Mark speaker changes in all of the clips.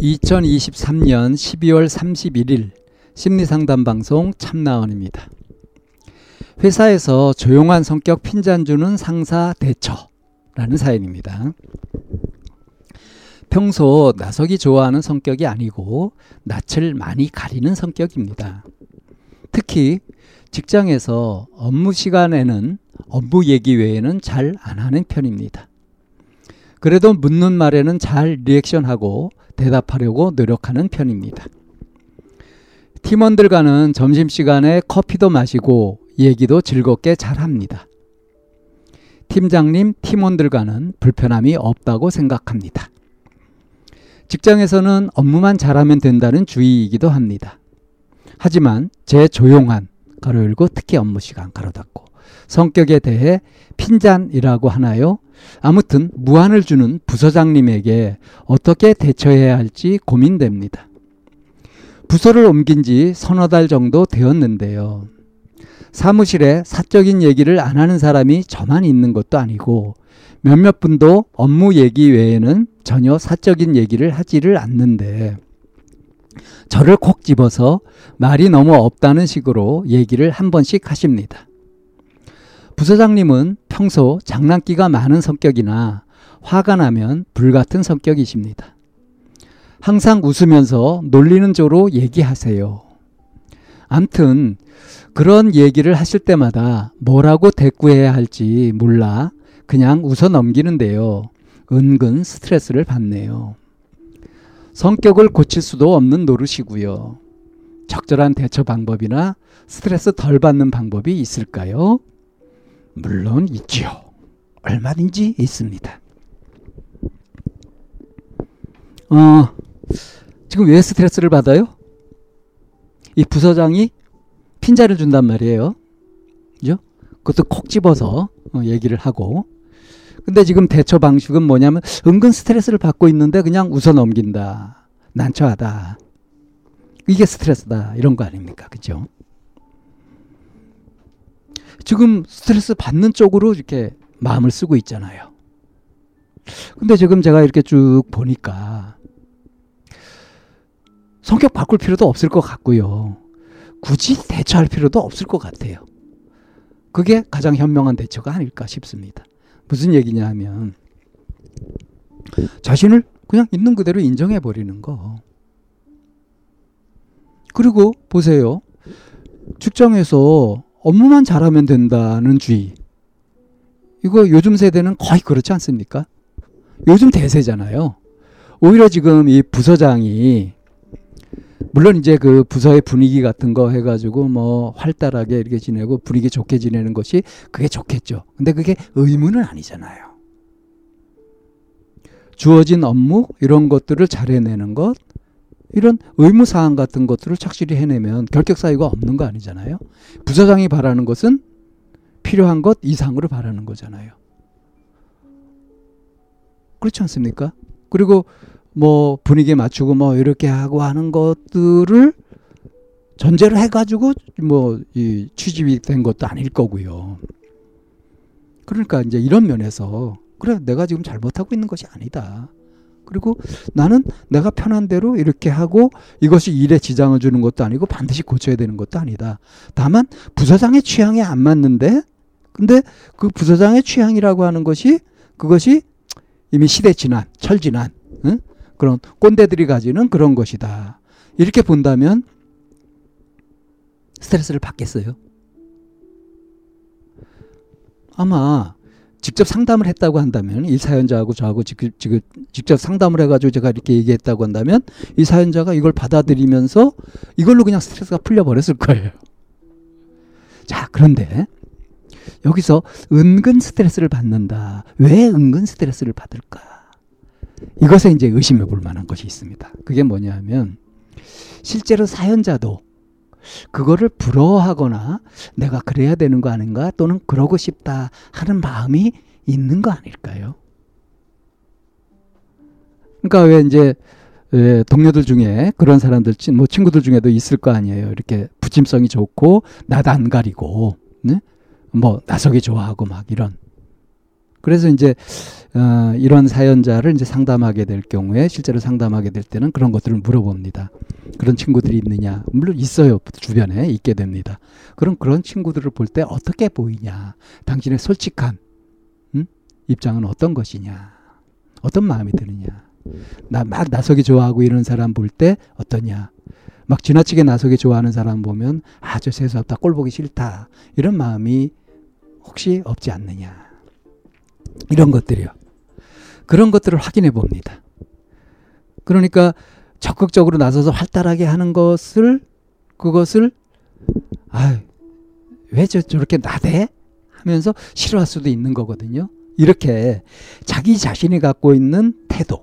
Speaker 1: 2023년 12월 31일 심리상담 방송 참나원입니다. 회사에서 조용한 성격 핀잔 주는 상사 대처라는 사연입니다. 평소 나서기 좋아하는 성격이 아니고 낯을 많이 가리는 성격입니다. 특히 직장에서 업무 시간에는 업무 얘기 외에는 잘 안 하는 편입니다. 그래도 묻는 말에는 잘 리액션하고 대답하려고 노력하는 편입니다. 팀원들과는 점심시간에 커피도 마시고 얘기도 즐겁게 잘 합니다. 팀장님, 팀원들과는 불편함이 없다고 생각합니다. 직장에서는 업무만 잘하면 된다는 주의이기도 합니다. 하지만 제 조용한 가로 열고 특히 업무 시간 가로 닫고 성격에 대해 핀잔이라고 하나요? 아무튼 무한을 주는 부서장님에게 어떻게 대처해야 할지 고민됩니다. 부서를 옮긴 지 서너 달 정도 되었는데요. 사무실에 사적인 얘기를 안 하는 사람이 저만 있는 것도 아니고 몇몇 분도 업무 얘기 외에는 전혀 사적인 얘기를 하지를 않는데 저를 콕 집어서 말이 너무 없다는 식으로 얘기를 한 번씩 하십니다. 부서장님은 평소 장난기가 많은 성격이나 화가 나면 불같은 성격이십니다. 항상 웃으면서 놀리는 조로 얘기하세요. 암튼 그런 얘기를 하실 때마다 뭐라고 대꾸해야 할지 몰라 그냥 웃어 넘기는데요. 은근 스트레스를 받네요. 성격을 고칠 수도 없는 노릇이고요. 적절한 대처 방법이나 스트레스 덜 받는 방법이 있을까요? 물론 있지요. 얼마든지 있습니다. 어, 지금 왜 스트레스를 받아요? 이 부서장이 핀자를 준단 말이에요. 그죠? 그것도 콕 집어서 어, 얘기를 하고. 근데 지금 대처 방식은 뭐냐면 은근 스트레스를 받고 있는데 그냥 웃어 넘긴다. 난처하다. 이게 스트레스다. 이런 거 아닙니까? 그죠? 지금 스트레스 받는 쪽으로 이렇게 마음을 쓰고 있잖아요. 근데 지금 제가 이렇게 쭉 보니까 성격 바꿀 필요도 없을 것 같고요. 굳이 대처할 필요도 없을 것 같아요. 그게 가장 현명한 대처가 아닐까 싶습니다. 무슨 얘기냐 하면 자신을 그냥 있는 그대로 인정해 버리는 거. 그리고 보세요. 직장에서 업무만 잘하면 된다는 주의. 이거 요즘 세대는 거의 그렇지 않습니까? 요즘 대세잖아요. 오히려 지금 이 부서장이 물론 이제 그 부서의 분위기 같은 거 해가지고 뭐 활달하게 이렇게 지내고 분위기 좋게 지내는 것이 그게 좋겠죠. 근데 그게 의무는 아니잖아요. 주어진 업무 이런 것들을 잘 해내는 것 이런 의무 사항 같은 것들을 착실히 해내면 결격 사유가 없는 거 아니잖아요. 부서장이 바라는 것은 필요한 것 이상으로 바라는 거잖아요. 그렇지 않습니까? 그리고 뭐 분위기 맞추고 뭐 이렇게 하고 하는 것들을 전제로 해가지고 뭐 이 취집이 된 것도 아닐 거고요. 그러니까 이제 이런 면에서 그래 내가 지금 잘못하고 있는 것이 아니다. 그리고 나는 내가 편한 대로 이렇게 하고 이것이 일에 지장을 주는 것도 아니고 반드시 고쳐야 되는 것도 아니다. 다만 부서장의 취향에 안 맞는데 근데 그 부서장의 취향이라고 하는 것이 그것이 이미 시대 지난, 철 지난 응? 그런 꼰대들이 가지는 그런 것이다. 이렇게 본다면 스트레스를 받겠어요? 아마 직접 상담을 했다고 한다면 이 사연자하고 저하고 지금 직접 상담을 해가지고 제가 이렇게 얘기했다고 한다면 이 사연자가 이걸 받아들이면서 이걸로 그냥 스트레스가 풀려버렸을 거예요. 자, 그런데 여기서 은근 스트레스를 받는다. 왜 은근 스트레스를 받을까? 이것에 이제 의심해 볼 만한 것이 있습니다. 그게 뭐냐면 실제로 사연자도 그거를 부러워하거나 내가 그래야 되는 거 아닌가 또는 그러고 싶다 하는 마음이 있는 거 아닐까요? 그러니까 왜 이제 동료들 중에 그런 사람들 뭐 친구들 중에도 있을 거 아니에요. 이렇게 부침성이 좋고 나도 안 가리고 네? 뭐 나서기 좋아하고 막 이런. 그래서 이제 어, 이런 사연자를 이제 상담하게 될 경우에 실제로 상담하게 될 때는 그런 것들을 물어봅니다. 그런 친구들이 있느냐? 물론 있어요. 주변에 있게 됩니다. 그럼 그런 친구들을 볼 때 어떻게 보이냐? 당신의 솔직한 음? 입장은 어떤 것이냐? 어떤 마음이 드느냐? 나 막 나서기 좋아하고 이런 사람 볼 때 어떠냐? 막 지나치게 나서기 좋아하는 사람 보면 아주 세수없다, 꼴 보기 싫다 이런 마음이 혹시 없지 않느냐? 이런 것들이요. 그런 것들을 확인해 봅니다. 그러니까 적극적으로 나서서 활달하게 하는 것을 그것을 아왜 저렇게 나대 하면서 싫어할 수도 있는 거거든요. 이렇게 자기 자신이 갖고 있는 태도.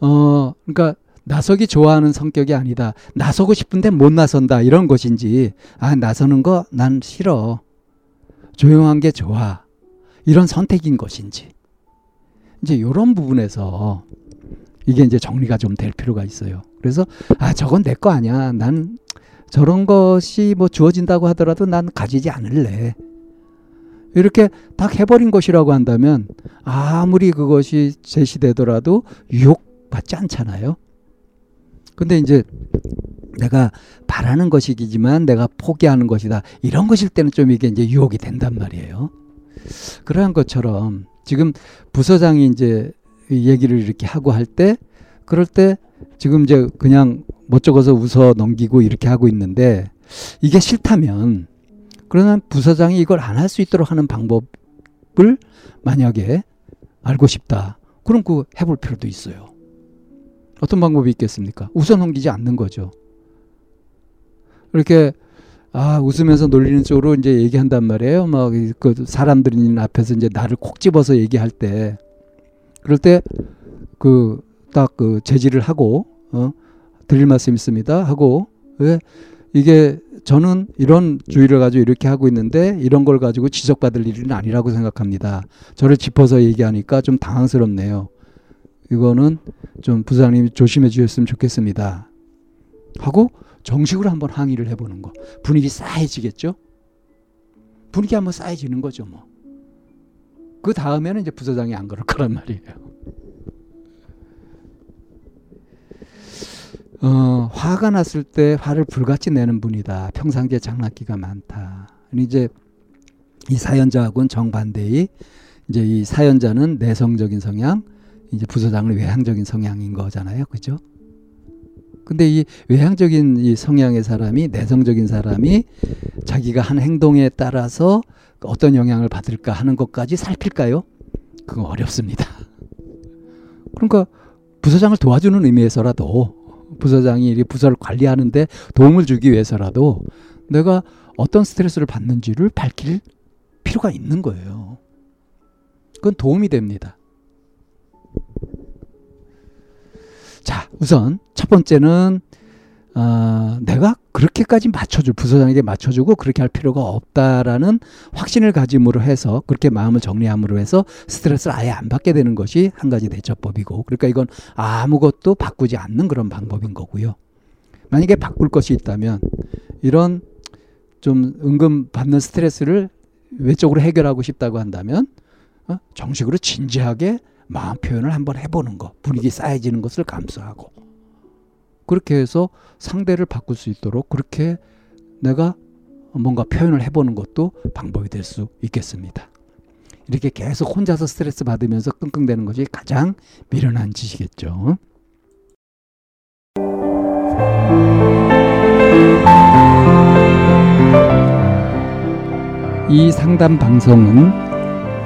Speaker 1: 어, 그러니까 나서기 좋아하는 성격이 아니다. 나서고 싶은데 못 나선다. 이런 것인지, 아, 나서는 거 난 싫어. 조용한 게 좋아. 이런 선택인 것인지. 이제 이런 부분에서 이게 이제 정리가 좀 될 필요가 있어요. 그래서 아 저건 내 거 아니야. 난 저런 것이 뭐 주어진다고 하더라도 난 가지지 않을래. 이렇게 딱 해버린 것이라고 한다면 아무리 그것이 제시되더라도 유혹받지 않잖아요. 근데 이제 내가 바라는 것이지만 내가 포기하는 것이다. 이런 것일 때는 좀 이게 이제 유혹이 된단 말이에요. 그러한 것처럼 지금 부서장이 이제 얘기를 이렇게 하고 할 때 그럴 때 지금 이제 그냥 멋쩍어서 웃어 넘기고 이렇게 하고 있는데 이게 싫다면 그러면 부서장이 이걸 안 할 수 있도록 하는 방법을 만약에 알고 싶다. 그럼 그 해볼 필요도 있어요. 어떤 방법이 있겠습니까? 웃어 넘기지 않는 거죠. 이렇게 아 웃으면서 놀리는 쪽으로 이제 얘기한단 말이에요. 막 그 사람들이 있는 앞에서 이제 나를 콕 집어서 얘기할 때 그럴 때 그 딱그 그 제지를 하고 어 드릴 말씀 있습니다 하고 왜 이게 저는 이런 주의를 가지고 이렇게 하고 있는데 이런 걸 가지고 지적받을 일은 아니라고 생각합니다. 저를 짚어서 얘기하니까 좀 당황스럽네요. 이거는 좀 부장님이 조심해 주셨으면 좋겠습니다. 하고 정식으로 한번 항의를 해보는 거. 분위기 싸해지겠죠? 분위기 한번 싸해지는 거죠, 뭐. 그 다음에는 이제 부서장이 안 그럴 거란 말이에요. 어, 화가 났을 때 화를 불같이 내는 분이다. 평상시에 장난기가 많다. 이제 이 사연자하고는 정반대의 이제 이 사연자는 내성적인 성향, 이제 부서장은 외향적인 성향인 거잖아요. 그죠? 근데 이 외향적인 이 성향의 사람이 내성적인 사람이 자기가 한 행동에 따라서 어떤 영향을 받을까 하는 것까지 살필까요? 그건 어렵습니다. 그러니까 부서장을 도와주는 의미에서라도 부서장이 부서를 관리하는데 도움을 주기 위해서라도 내가 어떤 스트레스를 받는지를 밝힐 필요가 있는 거예요. 그건 도움이 됩니다. 자, 우선 첫 번째는 어, 내가 그렇게까지 맞춰줄 부서장에게 맞춰주고 그렇게 할 필요가 없다라는 확신을 가짐으로 해서 그렇게 마음을 정리함으로 해서 스트레스를 아예 안 받게 되는 것이 한 가지 대처법이고 그러니까 이건 아무것도 바꾸지 않는 그런 방법인 거고요. 만약에 바꿀 것이 있다면 이런 좀 은근 받는 스트레스를 외적으로 해결하고 싶다고 한다면 어? 정식으로 진지하게 마음 표현을 한번 해보는 거 분위기 쌓여지는 것을 감수하고 그렇게 해서 상대를 바꿀 수 있도록 그렇게 내가 뭔가 표현을 해보는 것도 방법이 될 수 있겠습니다. 이렇게 계속 혼자서 스트레스 받으면서 끙끙대는 것이 가장 미련한 짓이겠죠. 이 상담 방송은